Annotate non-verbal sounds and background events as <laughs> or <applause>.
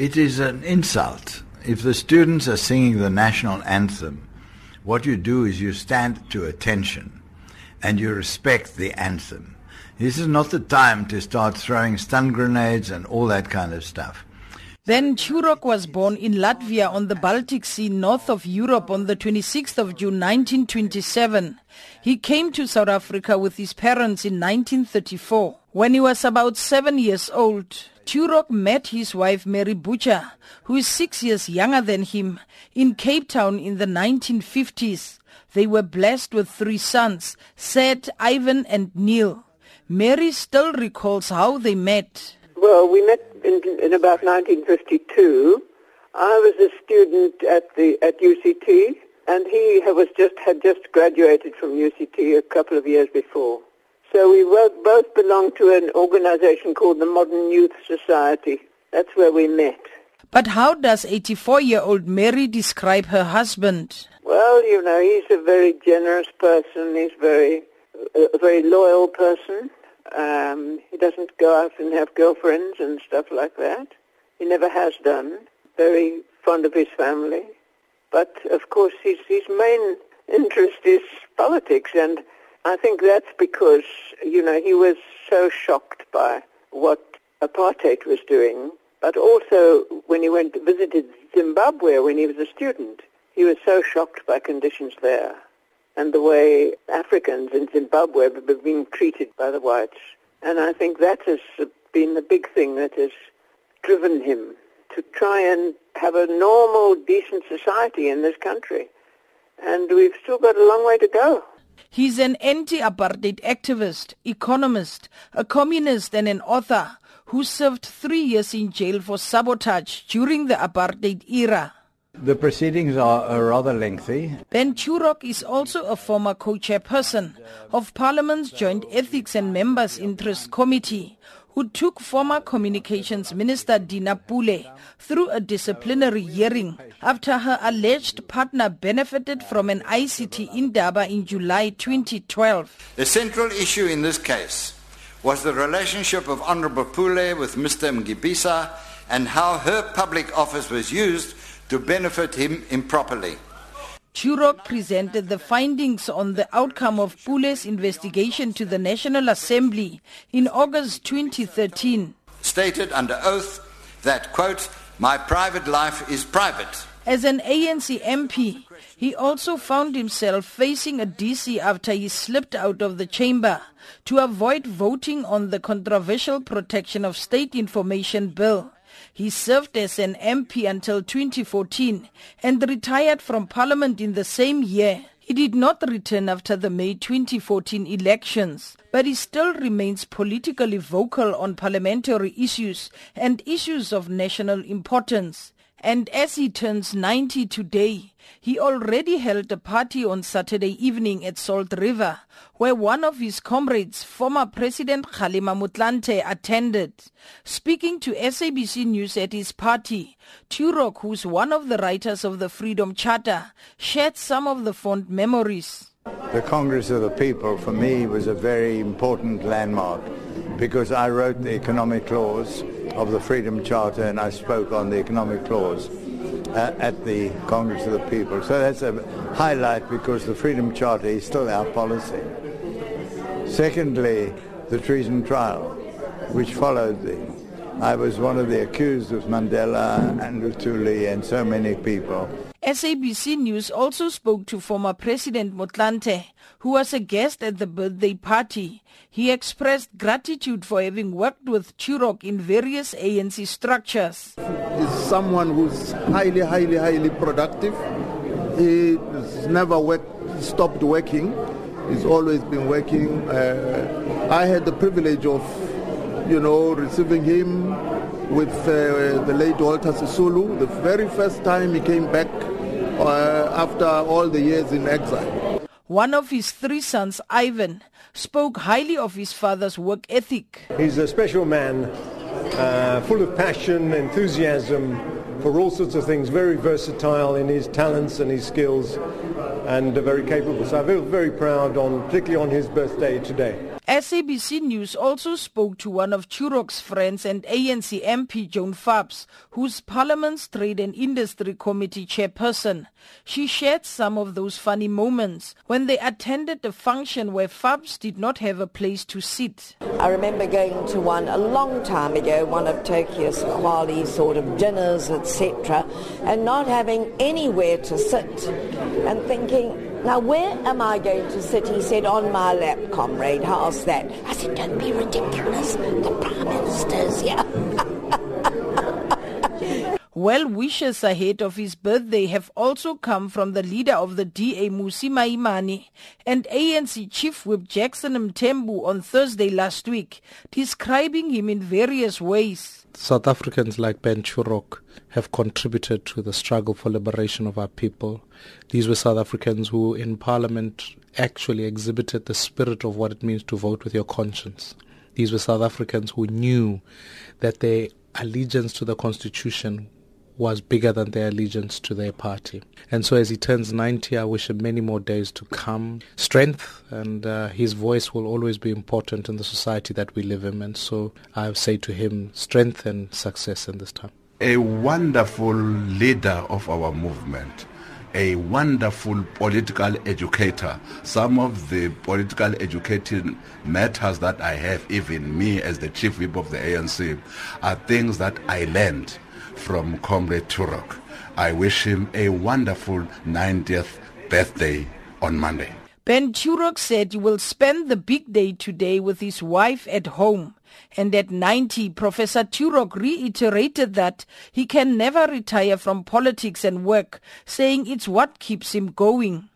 It is an insult. If the students are singing the national anthem, what you do is you stand to attention and you respect the anthem. This is not the time to start throwing stun grenades and all that kind of stuff. Ben Turok was born in Latvia on the Baltic Sea north of Europe on the 26th of June 1927. He came to South Africa with his parents in 1934. When he was about seven years old, Turok met his wife Mary Butcher, who is six years younger than him, in Cape Town in the 1950s. They were blessed with three sons, Seth, Ivan and Neil. Mary still recalls how they met. Well, we met in, in about 1952. I was a student at the at UCT, and he was just had just graduated from UCT a couple of years before. So we both, both belonged to an organization called the Modern Youth Society. That's where we met. But how does 84-year-old Mary describe her husband? Well, you know, he's a very generous person. He's very a very loyal person. Um, he doesn't go out and have girlfriends and stuff like that. He never has done. Very fond of his family. But, of course, his, his main interest is politics. And I think that's because, you know, he was so shocked by what apartheid was doing. But also when he went visited Zimbabwe when he was a student, he was so shocked by conditions there and the way Africans in Zimbabwe were being treated by the whites. And I think that has been the big thing that has driven him to try and have a normal, decent society in this country. And we've still got a long way to go. He's an anti-apartheid activist, economist, a communist and an author who served three years in jail for sabotage during the apartheid era. The proceedings are rather lengthy. Ben Turok is also a former co-chairperson of Parliament's Joint Ethics and Members Interest Committee, who took former Communications Minister Dina Pule through a disciplinary hearing after her alleged partner benefited from an ICT in indaba in July 2012. The central issue in this case was the relationship of Honorable Pule with Mr. Mngqibisa and how her public office was used to benefit him improperly. Turok presented the findings on the outcome of Pule's investigation to the National Assembly in August 2013. Stated under oath that, quote, my private life is private. As an ANC MP, he also found himself facing a DC after he slipped out of the chamber to avoid voting on the controversial Protection of State Information Bill. He served as an MP until 2014 and retired from Parliament in the same year. He did not return after the May 2014 elections, but he still remains politically vocal on parliamentary issues and issues of national importance. And as he turns 90 today, he already held a party on Saturday evening at Salt River, where one of his comrades, former President Kgalema Motlanthe, attended. Speaking to SABC News at his party, Turok, who's one of the writers of the Freedom Charter, shared some of the fond memories. The Congress of the People, for me, was a very important landmark because I wrote the economic clause of the Freedom Charter and I spoke on the economic clause uh, at the Congress of the People. So that's a highlight because the Freedom Charter is still our policy. Secondly, the treason trial, which followed the I was one of the accused of Mandela and Luthuli and so many people. SABC News also spoke to former President Motlanthe, who was a guest at the birthday party. He expressed gratitude for having worked with Turok in various ANC structures. He's someone who's highly, highly, highly productive. He's never stopped working. He's always been working. Uh, I had the privilege of, you know, receiving him with uh, the late Walter Sisulu, the very first time he came back uh, after all the years in exile. One of his three sons, Ivan, spoke highly of his father's work ethic. He's a special man, uh, full of passion, enthusiasm for all sorts of things, very versatile in his talents and his skills, and very capable. So I feel very proud, on, particularly on his birthday today. SABC News also spoke to one of Turok's friends and ANC MP Joan Fubbs, who's Parliament's Trade and Industry Committee chairperson. She shared some of those funny moments when they attended a function where Fubbs did not have a place to sit. I remember going to one a long time ago, one of Turok's quality sort of dinners, etc., and not having anywhere to sit and thinking, now, where am I going to sit? He said, on my lap, comrade. How's that? I said, don't be ridiculous. The Prime Minister's here. <laughs> Well wishes ahead of his birthday have also come from the leader of the DA Mmusi Maimane and ANC Chief Whip Jackson Mthembu on Thursday last week, describing him in various ways. South Africans like Ben Turok have contributed to the struggle for liberation of our people. These were South Africans who in parliament actually exhibited the spirit of what it means to vote with your conscience. These were South Africans who knew that their allegiance to the constitution was bigger than their allegiance to their party. And so as he turns 90, I wish him many more days to come, strength, and uh, his voice will always be important in the society that we live in. And so I say to him, strength and success in this time. A wonderful leader of our movement a wonderful political educator. Some of the political educating matters that I have, even me as the chief whip of the ANC, are things that I learned from Comrade Turok. I wish him a wonderful 90th birthday on Monday. Ben Turok said he will spend the big day today with his wife at home. And at 90, Professor Turok reiterated that he can never retire from politics and work, saying it's what keeps him going.